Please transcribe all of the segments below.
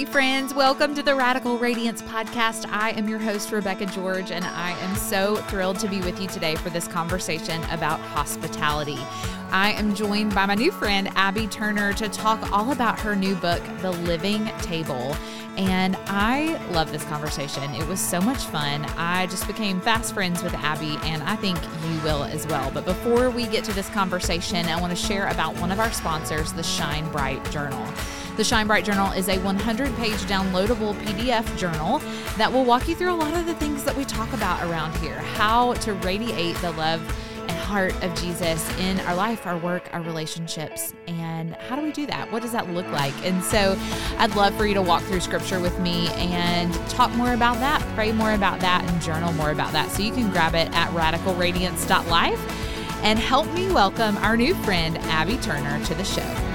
Hey, friends, welcome to the Radical Radiance podcast. I am your host, Rebecca George, and I am so thrilled to be with you today for this conversation about hospitality. I am joined by my new friend, Abby Turner, to talk all about her new book, The Living Table. And I love this conversation. It was so much fun. I just became fast friends with Abby, and I think you will as well. But before we get to this conversation, I want to share about one of our sponsors, the Shine Bright Journal. The Shine Bright Journal is a 100 page downloadable PDF journal that will walk you through a lot of the things that we talk about around here how to radiate the love and heart of Jesus in our life, our work, our relationships. And how do we do that? What does that look like? And so I'd love for you to walk through scripture with me and talk more about that, pray more about that, and journal more about that. So you can grab it at radicalradiance.life and help me welcome our new friend, Abby Turner, to the show.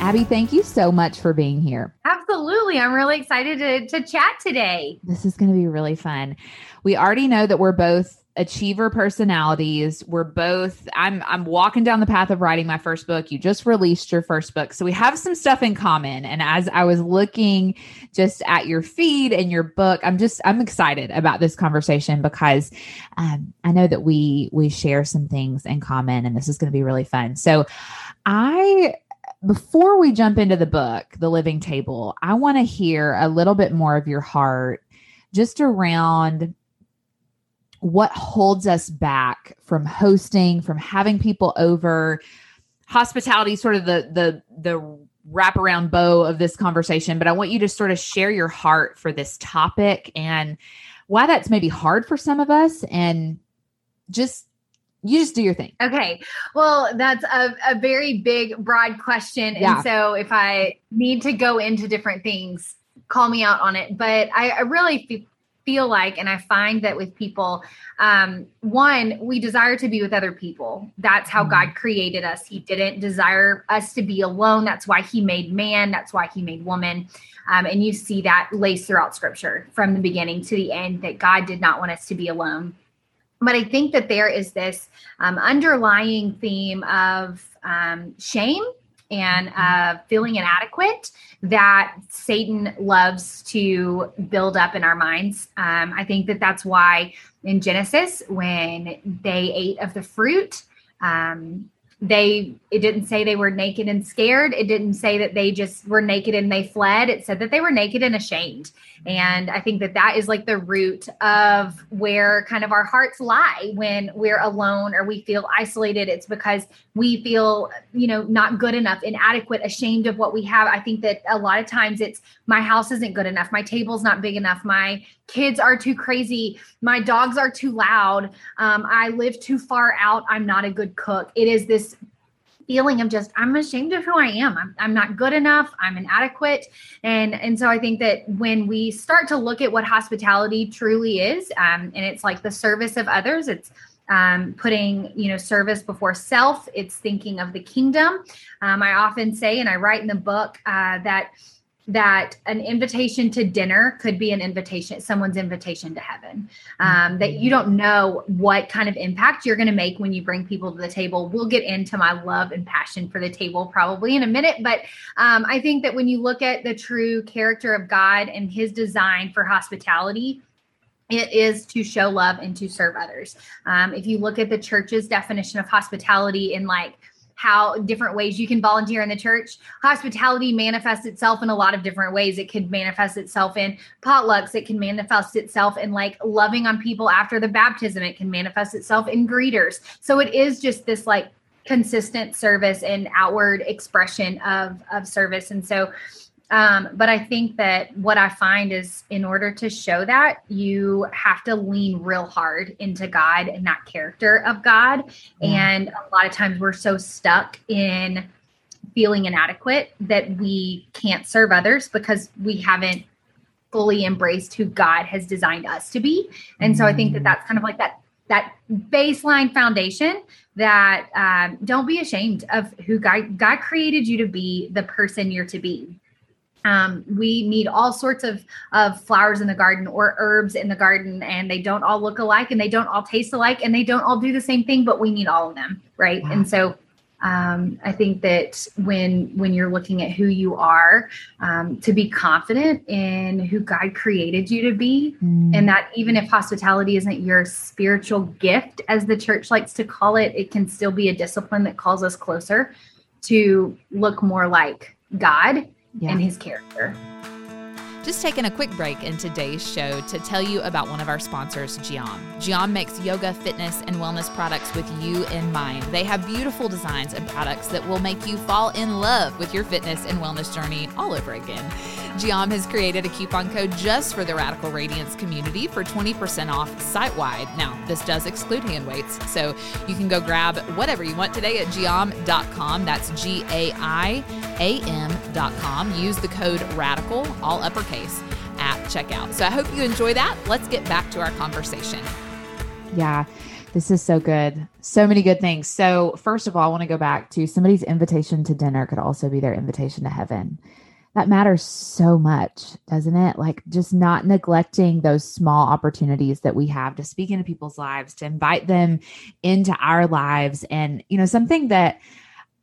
Abby, thank you so much for being here. Absolutely. I'm really excited to, to chat today. This is going to be really fun. We already know that we're both achiever personalities. We're both I'm I'm walking down the path of writing my first book. You just released your first book. So we have some stuff in common. And as I was looking just at your feed and your book, I'm just I'm excited about this conversation because um, I know that we we share some things in common and this is going to be really fun. So I before we jump into the book, The Living Table, I want to hear a little bit more of your heart just around what holds us back from hosting, from having people over. Hospitality, sort of the the the wraparound bow of this conversation, but I want you to sort of share your heart for this topic and why that's maybe hard for some of us and just you just do your thing. Okay. Well, that's a, a very big, broad question. Yeah. And so if I need to go into different things, call me out on it. But I, I really f- feel like, and I find that with people, um, one, we desire to be with other people. That's how mm-hmm. God created us. He didn't desire us to be alone. That's why He made man. That's why He made woman. Um, and you see that laced throughout scripture from the beginning to the end that God did not want us to be alone but I think that there is this um, underlying theme of um, shame and uh, feeling inadequate that Satan loves to build up in our minds. Um, I think that that's why in Genesis, when they ate of the fruit, um, they it didn't say they were naked and scared. It didn't say that they just were naked and they fled. It said that they were naked and ashamed. And i think that that is like the root of where kind of our hearts lie when we're alone or we feel isolated. It's because we feel you know not good enough inadequate ashamed of what we have. I think that a lot of times it's my house isn't good enough. My table's not big enough. My kids are too crazy. My dogs are too loud. Um, i live too far out. I'm not a good cook. It is this feeling of just i'm ashamed of who i am. I'm, I'm not good enough. I'm inadequate. And and so i think that when we start to look at what hospitality truly is um, and it's like the service of others it's um, putting you know service before self it's thinking of the kingdom. Um, i often say and i write in the book uh, that that an invitation to dinner could be an invitation, someone's invitation to heaven. Um, that you don't know what kind of impact you're going to make when you bring people to the table. We'll get into my love and passion for the table probably in a minute, but um, I think that when you look at the true character of God and His design for hospitality, it is to show love and to serve others. Um, if you look at the church's definition of hospitality in like how different ways you can volunteer in the church. Hospitality manifests itself in a lot of different ways. It can manifest itself in potlucks, it can manifest itself in like loving on people after the baptism, it can manifest itself in greeters. So it is just this like consistent service and outward expression of of service. And so um, but I think that what I find is in order to show that, you have to lean real hard into God and that character of God. And a lot of times we're so stuck in feeling inadequate that we can't serve others because we haven't fully embraced who God has designed us to be. And so I think that that's kind of like that that baseline foundation that um, don't be ashamed of who God God created you to be, the person you're to be. Um, we need all sorts of, of flowers in the garden or herbs in the garden, and they don't all look alike and they don't all taste alike and they don't all do the same thing, but we need all of them, right? And so, Um, I think that when when you're looking at who you are, um, to be confident in who God created you to be, mm. and that even if hospitality isn't your spiritual gift, as the church likes to call it, it can still be a discipline that calls us closer to look more like God yeah. and His character. Just taking a quick break in today's show to tell you about one of our sponsors, Gaiam. Gaiam makes yoga, fitness, and wellness products with you in mind. They have beautiful designs and products that will make you fall in love with your fitness and wellness journey all over again. Gaiam has created a coupon code just for the Radical Radiance community for 20% off site wide. Now, this does exclude hand weights, so you can go grab whatever you want today at gaiam.com. That's G A I A M.com. Use the code RADICAL, all uppercase, at checkout. So I hope you enjoy that. Let's get back to our conversation. Yeah. This is so good. So many good things. So, first of all, I want to go back to somebody's invitation to dinner could also be their invitation to heaven that matters so much, doesn't it? Like just not neglecting those small opportunities that we have to speak into people's lives, to invite them into our lives. And, you know, something that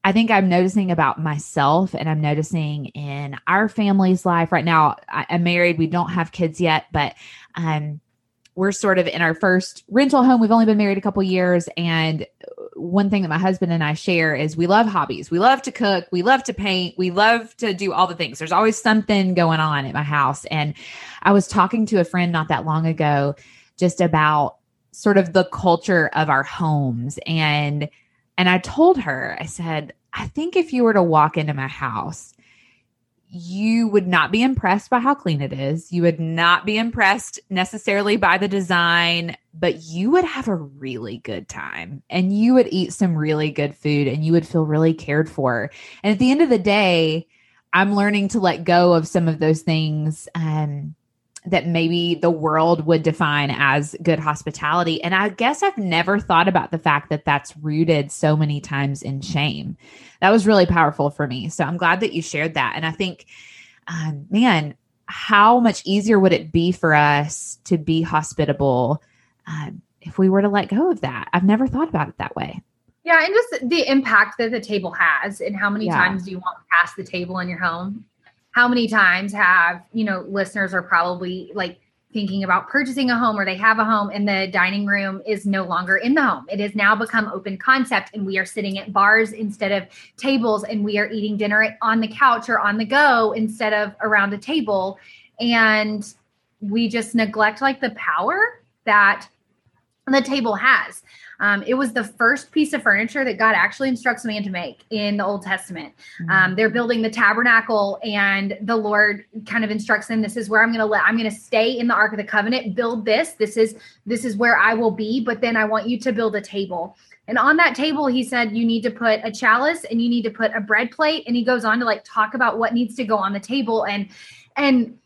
I think I'm noticing about myself and I'm noticing in our family's life right now. I, am married, we don't have kids yet, but um, we're sort of in our first rental home. We've only been married a couple years. And one thing that my husband and I share is we love hobbies. We love to cook. We love to paint. We love to do all the things. There's always something going on at my house. And I was talking to a friend not that long ago just about sort of the culture of our homes. And and I told her, I said, I think if you were to walk into my house you would not be impressed by how clean it is. You would not be impressed necessarily by the design, but you would have a really good time and you would eat some really good food and you would feel really cared for. And at the end of the day, I'm learning to let go of some of those things um, that maybe the world would define as good hospitality. And I guess I've never thought about the fact that that's rooted so many times in shame. That was really powerful for me. So I'm glad that you shared that. And I think, um, man, how much easier would it be for us to be hospitable um, if we were to let go of that? I've never thought about it that way. Yeah, and just the impact that the table has, and how many yeah. times do you walk past the table in your home? How many times have you know listeners are probably like thinking about purchasing a home or they have a home and the dining room is no longer in the home. It has now become open concept and we are sitting at bars instead of tables and we are eating dinner on the couch or on the go instead of around a table and we just neglect like the power that the table has. Um, it was the first piece of furniture that God actually instructs man to make in the Old Testament. Mm-hmm. Um, they're building the tabernacle, and the Lord kind of instructs them, "This is where I'm going to let. I'm going to stay in the Ark of the Covenant. Build this. This is this is where I will be. But then I want you to build a table." And on that table, he said, you need to put a chalice and you need to put a bread plate. And he goes on to like talk about what needs to go on the table. And and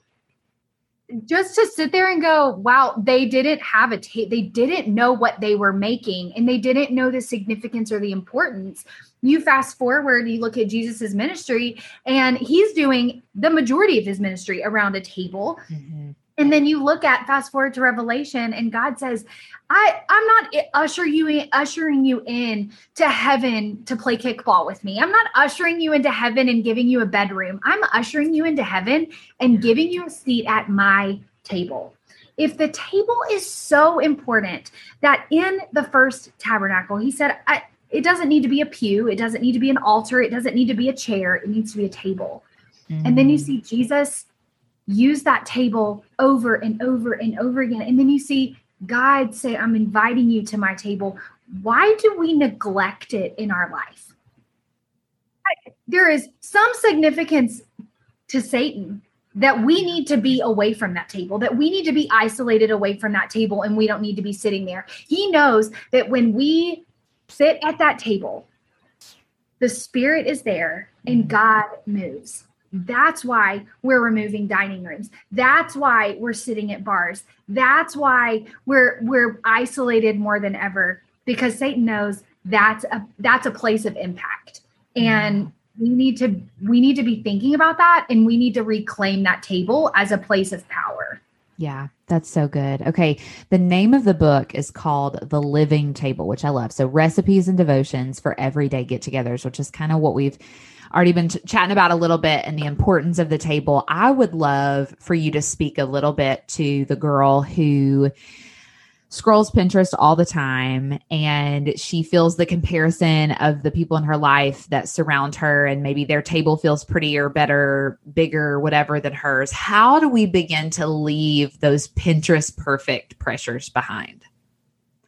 just to sit there and go, wow, they didn't have a tape. They didn't know what they were making and they didn't know the significance or the importance. You fast forward, you look at Jesus's ministry, and he's doing the majority of his ministry around a table. Mm-hmm. And then you look at fast forward to Revelation, and God says, I, I'm not usher you in, ushering you in to heaven to play kickball with me. I'm not ushering you into heaven and giving you a bedroom. I'm ushering you into heaven and giving you a seat at my table. If the table is so important that in the first tabernacle, he said, I, it doesn't need to be a pew, it doesn't need to be an altar, it doesn't need to be a chair, it needs to be a table. Mm. And then you mm. see Jesus use that table over and over and over again. And then you see God say, I'm inviting you to my table. Why do we neglect it in our life? There is some significance to Satan that we need to be away from that table, that we need to be isolated away from that table, and we don't need to be sitting there. He knows that when we sit at that table, the spirit is there and God moves. That's why we're removing dining rooms. That's why we're sitting at bars. That's why we're we're isolated more than ever because Satan knows that's a that's a place of impact. And we need to we need to be thinking about that and we need to reclaim that table as a place of power. Yeah, that's so good. Okay. The name of the book is called The Living Table, which I love. So, recipes and devotions for everyday get togethers, which is kind of what we've already been ch- chatting about a little bit and the importance of the table. I would love for you to speak a little bit to the girl who scrolls Pinterest all the time and she feels the comparison of the people in her life that surround her and maybe their table feels prettier, better, bigger, whatever than hers. How do we begin to leave those Pinterest perfect pressures behind?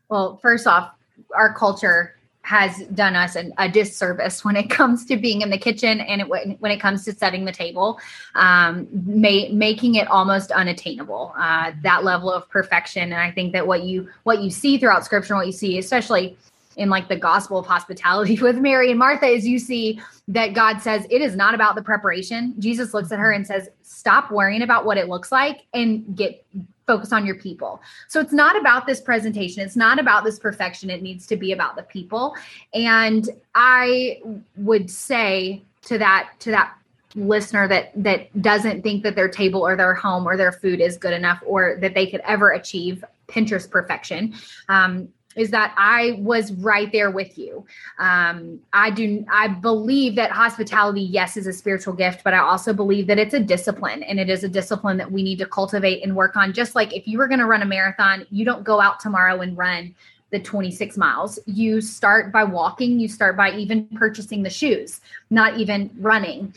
Well, first off, our culture has done us an, a disservice when it comes to being in the kitchen and it, when it comes to setting the table, um, may, making it almost unattainable. Uh, that level of perfection, and I think that what you what you see throughout Scripture, and what you see, especially in like the Gospel of Hospitality with Mary and Martha, is you see that God says it is not about the preparation. Jesus looks at her and says, "Stop worrying about what it looks like and get focus on your people. So it's not about this presentation. It's not about this perfection. It needs to be about the people. And I would say to that to that listener that that doesn't think that their table or their home or their food is good enough or that they could ever achieve Pinterest perfection. Um, is that I was right there with you. Um, I do, I believe that hospitality, yes, is a spiritual gift, but I also believe that it's a discipline and it is a discipline that we need to cultivate and work on. Just like if you were going to run a marathon, you don't go out tomorrow and run the 26 miles. You start by walking, you start by even purchasing the shoes, not even running.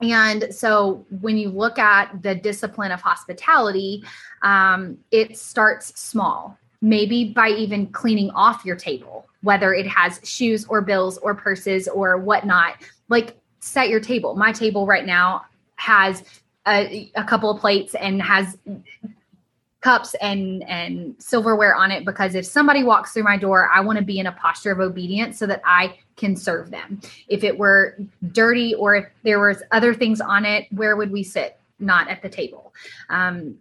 And so when you look at the discipline of hospitality, um, it starts small maybe by even cleaning off your table, whether it has shoes or bills or purses or whatnot. Like set your table. My table right now has a, a couple of plates and has cups and and silverware on it because if somebody walks through my door i want to be in a posture of obedience so that i can serve them if it were dirty or if there was other things on it where would we sit not at the table um,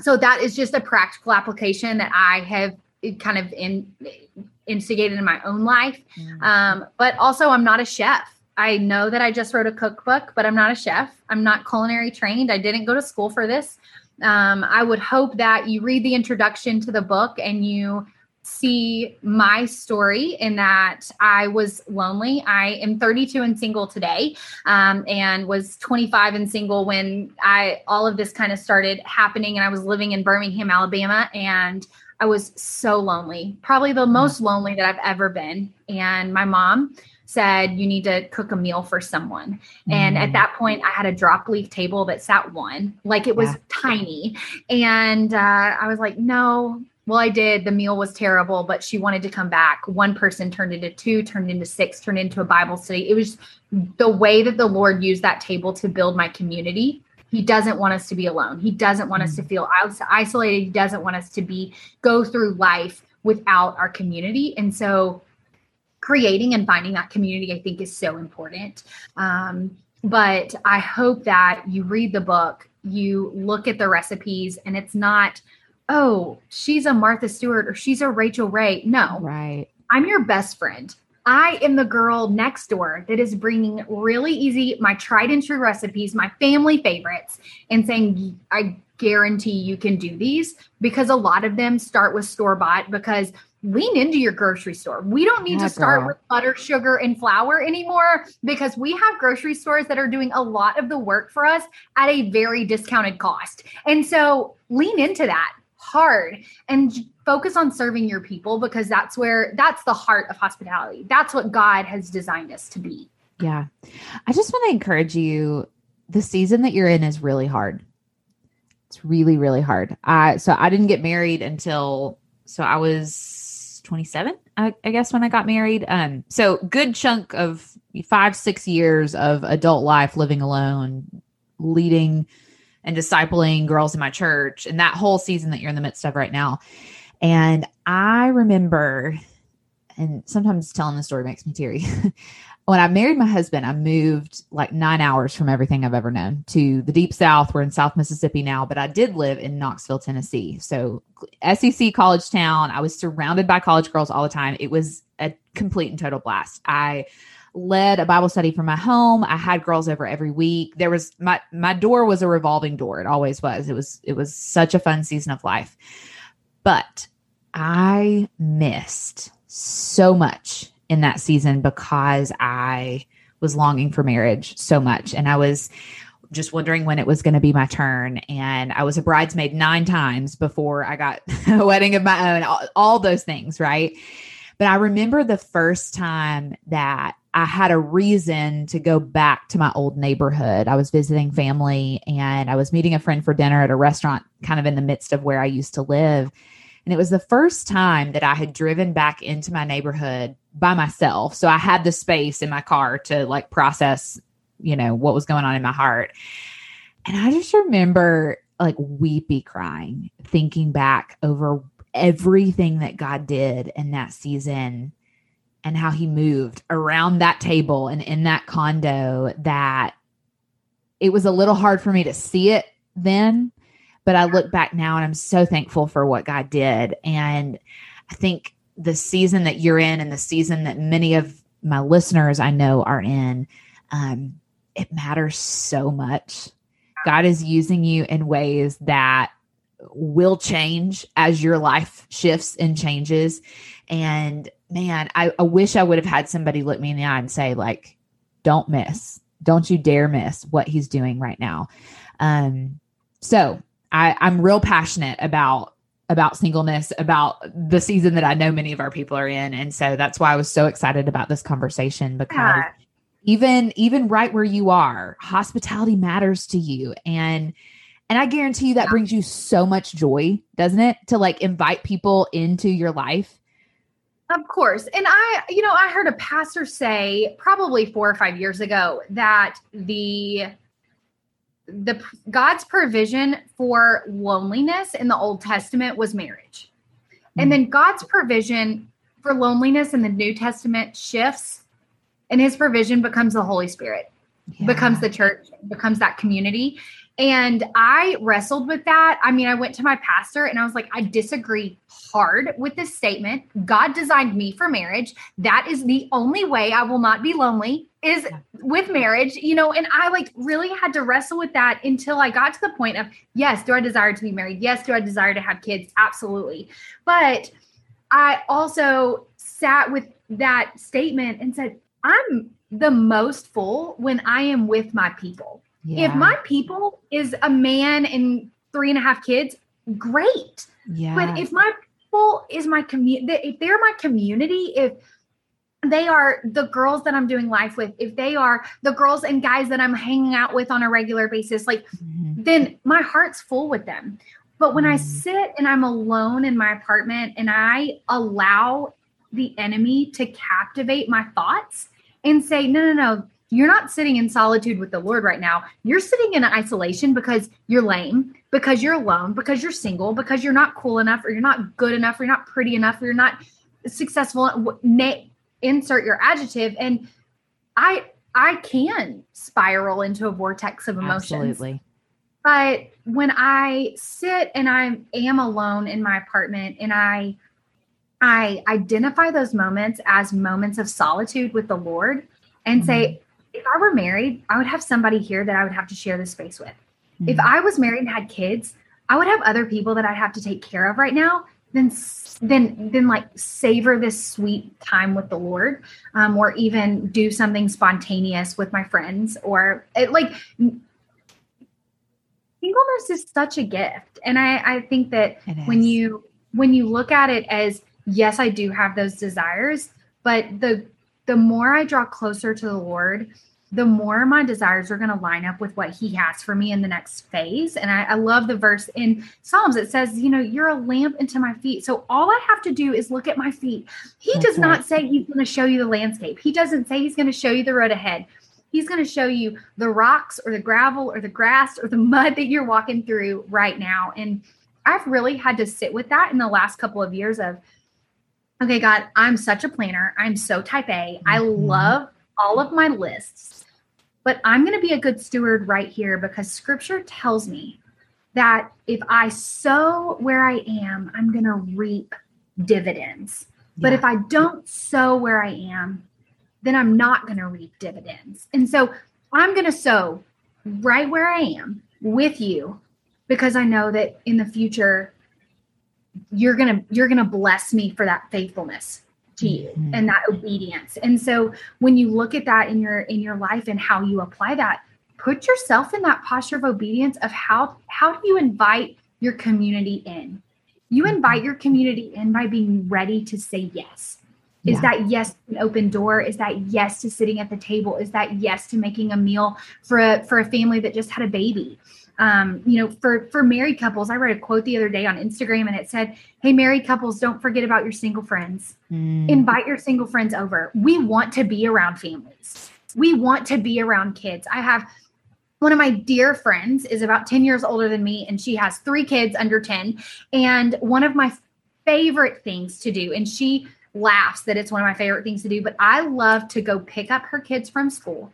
so that is just a practical application that I have kind of in, instigated in my own life. Mm-hmm. Um, but also, I'm not a chef. I know that I just wrote a cookbook, but I'm not a chef. I'm not culinary trained. I didn't go to school for this. Um, I would hope that you read the introduction to the book and you see my story in that I was lonely. I am 32 and single today, um, and was 25 and single when I all of this kind of started happening. And I was living in Birmingham, Alabama, and I was so lonely, probably the mm-hmm. most lonely that I've ever been. And my mom said you need to cook a meal for someone and at mm. that point i had a drop leaf table that sat one like it was yeah. tiny and uh, i was like no well, I did. The meal was terrible, but she wanted to come back. One person turned into two, turned into six, turned into a Bible study. It was the way that the Lord used that table to build my community. He doesn't want us to be alone. He doesn't want mm-hmm. us to mm. feel isolated. He doesn't want us to be go through life without our community. And so creating and finding that community, I think, is so important. Um, but I hope that you read the book, you look at the recipes, and it's not – oh, she's a Martha Stewart or she's a Rachael Ray. No. Right. I'm your best friend. I am the girl next door that is bringing really easy, my tried and true recipes, my family favorites, and saying, I guarantee you can do these because a lot of them start with store bought because lean into your grocery store. We don't need yeah, to start girl. with butter, sugar, and flour anymore because we have grocery stores that are doing a lot of the work for us at a very discounted cost. And so lean into that hard and focus on serving your people because that's where that's the heart of hospitality. That's what God has designed us to be. Yeah. I just want to encourage you the season that you're in is really hard. It's really really hard. I so I didn't get married until so I was 27 I, I guess when I got married. Um so good chunk of 5 6 years of adult life living alone leading and discipling girls in my church and that whole season that you're in the midst of right now. And I remember and sometimes telling the story makes me teary. when I married my husband, I moved like nine hours from everything I've ever known to the deep south. We're in South Mississippi now, but I did live in Knoxville, Tennessee. So, SEC college town. I was surrounded by college girls all the time. It was a complete and total blast. I led a Bible study from my home. I had girls over every week. There was my my door was a revolving door. It always was. It was it was such a fun season of life. But I missed so much in that season because I was longing for marriage so much and I was just wondering when it was going to be my turn and I was a bridesmaid 9 times before I got a wedding of my own all, all those things, right? But I remember the first time that I had a reason to go back to my old neighborhood. I was visiting family and I was meeting a friend for dinner at a restaurant kind of in the midst of where I used to live. And it was the first time that I had driven back into my neighborhood by myself. So I had the space in my car to like process, you know, what was going on in my heart. And I just remember like weepy crying, thinking back over everything that God did in that season and how he moved around that table and in that condo that it was a little hard for me to see it then but i look back now and i'm so thankful for what god did. And i think the season that you're in and the season that many of my listeners i know are in um, it matters so much. God is using you in ways that will change as your life shifts and changes. And man, I, I wish I would have had somebody look me in the eye and say, like, don't miss, don't you dare miss what he's doing right now. Um, so I, I'm real passionate about about singleness, about the season that I know many of our people are in. And so that's why I was so excited about this conversation because yeah. even even right where you are, hospitality matters to you. And and I guarantee you that brings you so much joy, doesn't it? To like invite people into your life of course. And I, you know, I heard a pastor say probably 4 or 5 years ago that the the God's provision for loneliness in the Old Testament was marriage. Mm-hmm. And then God's provision for loneliness in the New Testament shifts and his provision becomes the Holy Spirit, yeah. becomes the church, becomes that community. And I wrestled with that. I mean, I went to my pastor and I was like, I disagree hard with this statement. God designed me for marriage. That is the only way I will not be lonely is with marriage, you know, and I like really had to wrestle with that until I got to the point of, yes, do I desire to be married? Yes, do I desire to have kids? Absolutely. But I also sat with that statement and said, I'm the most full when I am with my people. Yeah. If my people is a man and three and a half kids, great. Yeah. But if my people is my community, if they're my community, if they are the girls that I'm doing life with, if they are the girls and guys that I'm hanging out with on a regular basis, like mm-hmm. then my heart's full with them. But when mm-hmm. I sit and I'm alone in my apartment and I allow the enemy to captivate my thoughts and say, no, no, no, you're not sitting in solitude with the Lord right now. You're sitting in isolation because you're lame, because you're alone, because you're single, because you're not cool enough, or you're not good enough, or you're not pretty enough, or you're not successful. Insert your adjective, and I I can spiral into a vortex of emotions. Absolutely. But when I sit and I am alone in my apartment and I I identify those moments as moments of solitude with the Lord and say, if I were married, I would have somebody here that I would have to share this space with. Mm-hmm. If I was married and had kids, I would have other people that I'd have to take care of right now. Then, then, then, like savor this sweet time with the Lord, um, or even do something spontaneous with my friends, or it, like singleness is such a gift, and I, I think that when you when you look at it as yes, I do have those desires, but the the more I draw closer to the Lord, the more my desires are going to line up with what he has for me in the next phase. And I, I, love the verse in Psalms. It says, you know, you're a lamp into my feet. So all I have to do is look at my feet. He That's does right. not say he's going to show you the landscape. He doesn't say he's going to show you the road ahead. He's going to show you the rocks or the gravel or the grass or the mud that you're walking through right now. And I've really had to sit with that in the last couple of years of okay, God, I'm such a planner. I'm so type A. I mm-hmm. love all of my lists, but I'm going to be a good steward right here because scripture tells me that if I sow where I am, I'm going to reap dividends. Yeah. But if I don't sow where I am, then I'm not going to reap dividends. And so I'm going to sow right where I am with you because I know that in the future you're going to you're going to bless me for that faithfulness to you mm-hmm. and that obedience. And so when you look at that in your in your life and how you apply that, put yourself in that posture of obedience of how how do you invite your community in? You mm-hmm. invite your community in by being ready to say yes. Is yeah. that yes an open door? Is that yes to sitting at the table? Is that yes to making a meal for a for a family that just had a baby? Um, you know, for for married couples, I read a quote the other day on Instagram, and it said, "Hey, married couples, don't forget about your single friends. Mm. Invite your single friends over. We want to be around families. We want to be around kids. I have." One of my dear friends is about 10 years older than me, and she has three kids under 10. And one of my favorite things to do, and she laughs that it's one of my favorite things to do, but I love to go pick up her kids from school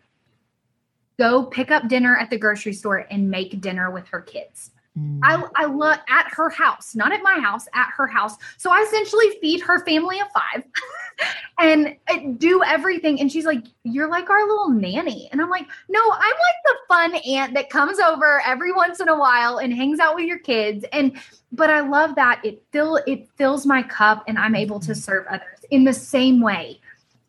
go pick up dinner at the grocery store and make dinner with her kids. Mm. I, I love at her house, not at my house, at her house. So I essentially feed her family of five and uh, do everything. And she's like, You're like our little nanny. And I'm like, No, I'm like the fun aunt that comes over every once in a while and hangs out with your kids. And but I love that it fill it fills my cup and I'm able to mm-hmm. serve others in the same way.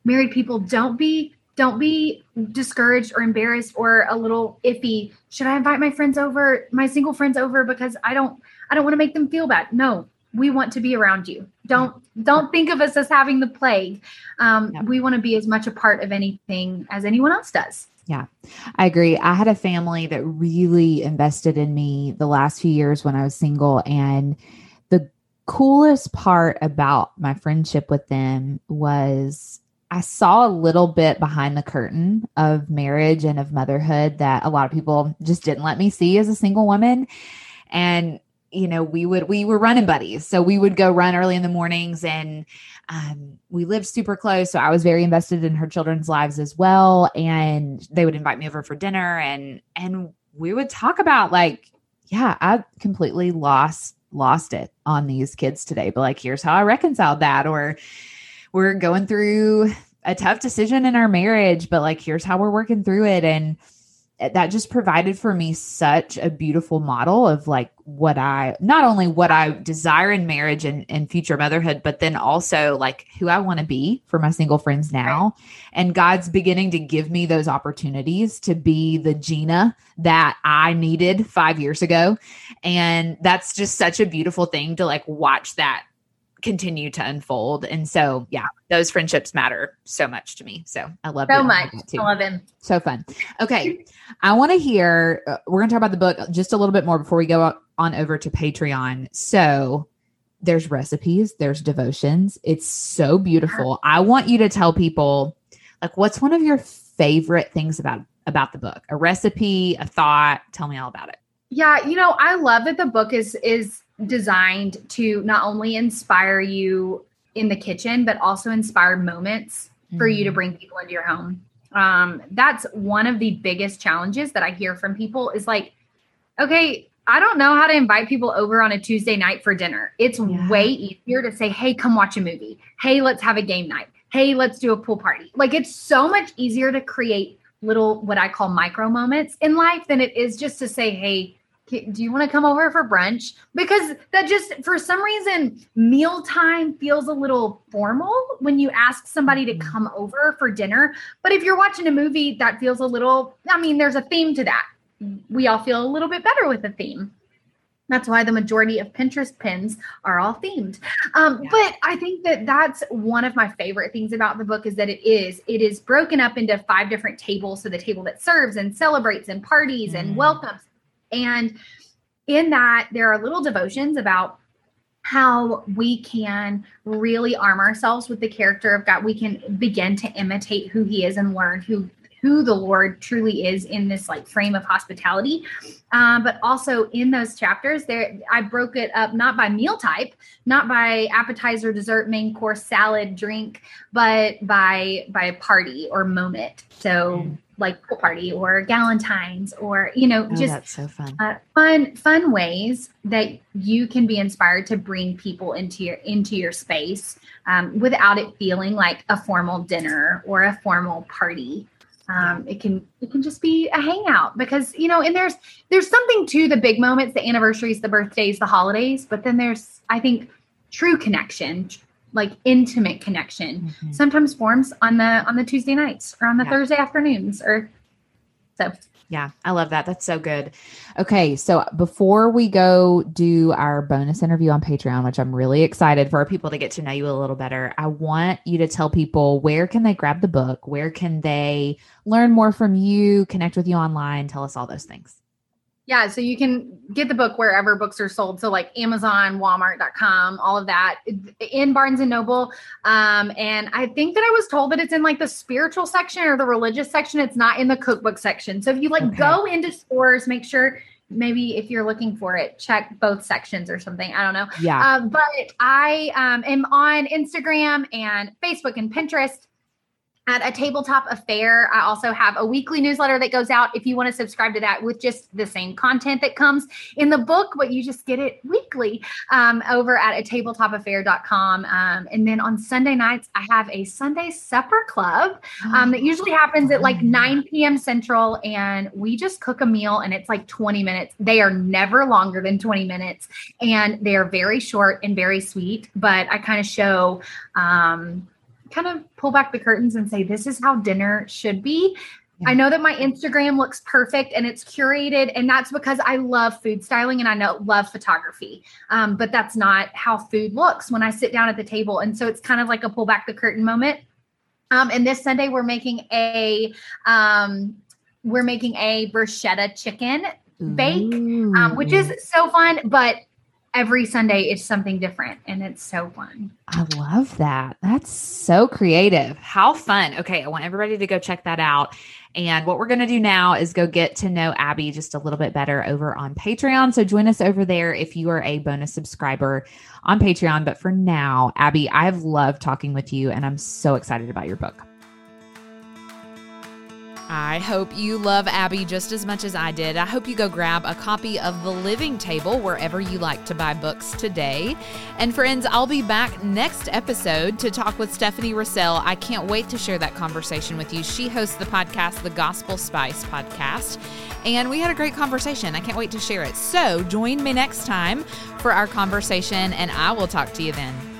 Married people, don't be don't be discouraged or embarrassed or a little iffy. Should i invite my friends over my single friends over because i don't i don't want to make them feel bad? No we want to be around you. Don't don't think of us as having the plague. Um, we want to be as much a part of anything as anyone else does. Yeah, I agree. I had a family that really invested in me the last few years when I was single. And the coolest part about my friendship with them was I saw a little bit behind the curtain of marriage and of motherhood that a lot of people just didn't let me see as a single woman. And you know, we would we were running buddies, so we would go run early in the mornings, and um, we lived super close. So I was very invested in her children's lives as well, and they would invite me over for dinner, and and we would talk about like, yeah, I completely lost lost it on these kids today, but like, here's how I reconciled that, or we're going through a tough decision in our marriage, but like, here's how we're working through it. And that just provided for me such a beautiful model of like what I not only what I desire in marriage and, and future motherhood, but then also like who I want to be for my single friends now. And God's beginning to give me those opportunities to be the Gina that I needed five years ago. And that's just such a beautiful thing to like watch that continue to unfold. And so, yeah, those friendships matter so much to me. So I love so much. I love him. So fun. Okay. I want to hear, uh, we're going to talk about the book just a little bit more before we go on over to Patreon. So there's recipes, there's devotions. It's so beautiful. I want you to tell people like what's one of your favorite things about about the book? A recipe, a thought, tell me all about it. Yeah, you know, I love that the book is is designed to not only inspire you in the kitchen, but also inspire moments mm-hmm. for you to mm-hmm. bring people into your home. Um, that's one of the biggest challenges that I hear from people is like, okay, I don't know how to invite people over on a Tuesday night for dinner. It's yeah. way easier to say, hey, come watch a movie. Hey, let's have a game night. Hey, let's do a pool party. Like it's so much easier to create little, what I call micro moments in life than it is just to say, hey, do you want to come over for brunch? Because that just, for some reason, mealtime feels a little formal when you ask somebody to mm-hmm. come over for dinner. But if you're watching a movie, that feels a little, I mean, there's a theme to that. We all feel a little bit better with a theme. That's why the majority of Pinterest pins are all themed. Um, yeah. But I think that that's one of my favorite things about the book is that it is it is broken up into five different tables. So the table that serves and celebrates and parties mm. and welcomes and in that, there are little devotions about how we can really arm ourselves with the character of God. We can begin to imitate who he is and learn who who the Lord truly is in this like frame of hospitality. Um, but also in those chapters, there I broke it up not by meal type, not by appetizer, dessert, main course, salad, drink, but by by party or moment. So. Like pool party or Galentine's or you know oh, just so fun. Uh, fun fun ways that you can be inspired to bring people into your into your space um, without it feeling like a formal dinner or a formal party. Um, it can it can just be a hangout because you know and there's there's something to the big moments the anniversaries the birthdays the holidays but then there's i think true connection like intimate connection mm-hmm. sometimes forms on the on the tuesday nights or on the yeah. thursday afternoons or so yeah, I love that. That's so good. Okay, so before we go do our bonus interview on Patreon, which I'm really excited for people to get to know you a little better, I want you to tell people where can they grab the book? Where can they learn more from you, connect with you online, tell us all those things. Yeah, so you can get the book wherever books are sold. So like Amazon, Walmart.com, all of that in Barnes and Noble. Um, and I think that I was told that it's in like the spiritual section or the religious section. It's not in the cookbook section. So if you like okay. go into stores, make sure maybe if you're looking for it, check both sections or something. I don't know. Yeah. Uh, but I um, am on Instagram and Facebook and Pinterest at a tabletop affair i also have a weekly newsletter that goes out if you want to subscribe to that with just the same content that comes in the book but you just get it weekly um, over at a tabletopaffair.com um, and then on sunday nights i have a sunday supper club um, that usually happens at like 9 p.m central and we just cook a meal and it's like 20 minutes. They are never longer than 20 minutes and they are very short and very sweet but i kind of show um, kind of pull back the curtains and say, this is how dinner should be. Yeah. I know that my Instagram looks perfect and it's curated, and that's because I love food styling and I know love photography. Um, but that's not how food looks when I sit down at the table. And so it's kind of like a pull back the curtain moment. Um, and this Sunday we're making a um, we're making a bruschetta chicken bake, um, which is so fun. But every Sunday it's something different and it's so fun. I love that. That's so creative. How fun. Okay, I want everybody to go check that out. And what we're going to do now is go get to know Abby just a little bit better over on Patreon. So join us over there if you are a bonus subscriber on Patreon. But for now, Abby, I've loved talking with you and I'm so excited about your book. I hope you love Abby just as much as I did. I hope you go grab a copy of The Living Table wherever you like to buy books today. And friends, I'll be back next episode to talk with Stephanie Russell. I can't wait to share that conversation with you. She hosts the podcast, The Gospel Spice Podcast. And we had a great conversation. I can't wait to share it. So join me next time for our conversation, and I will talk to you then.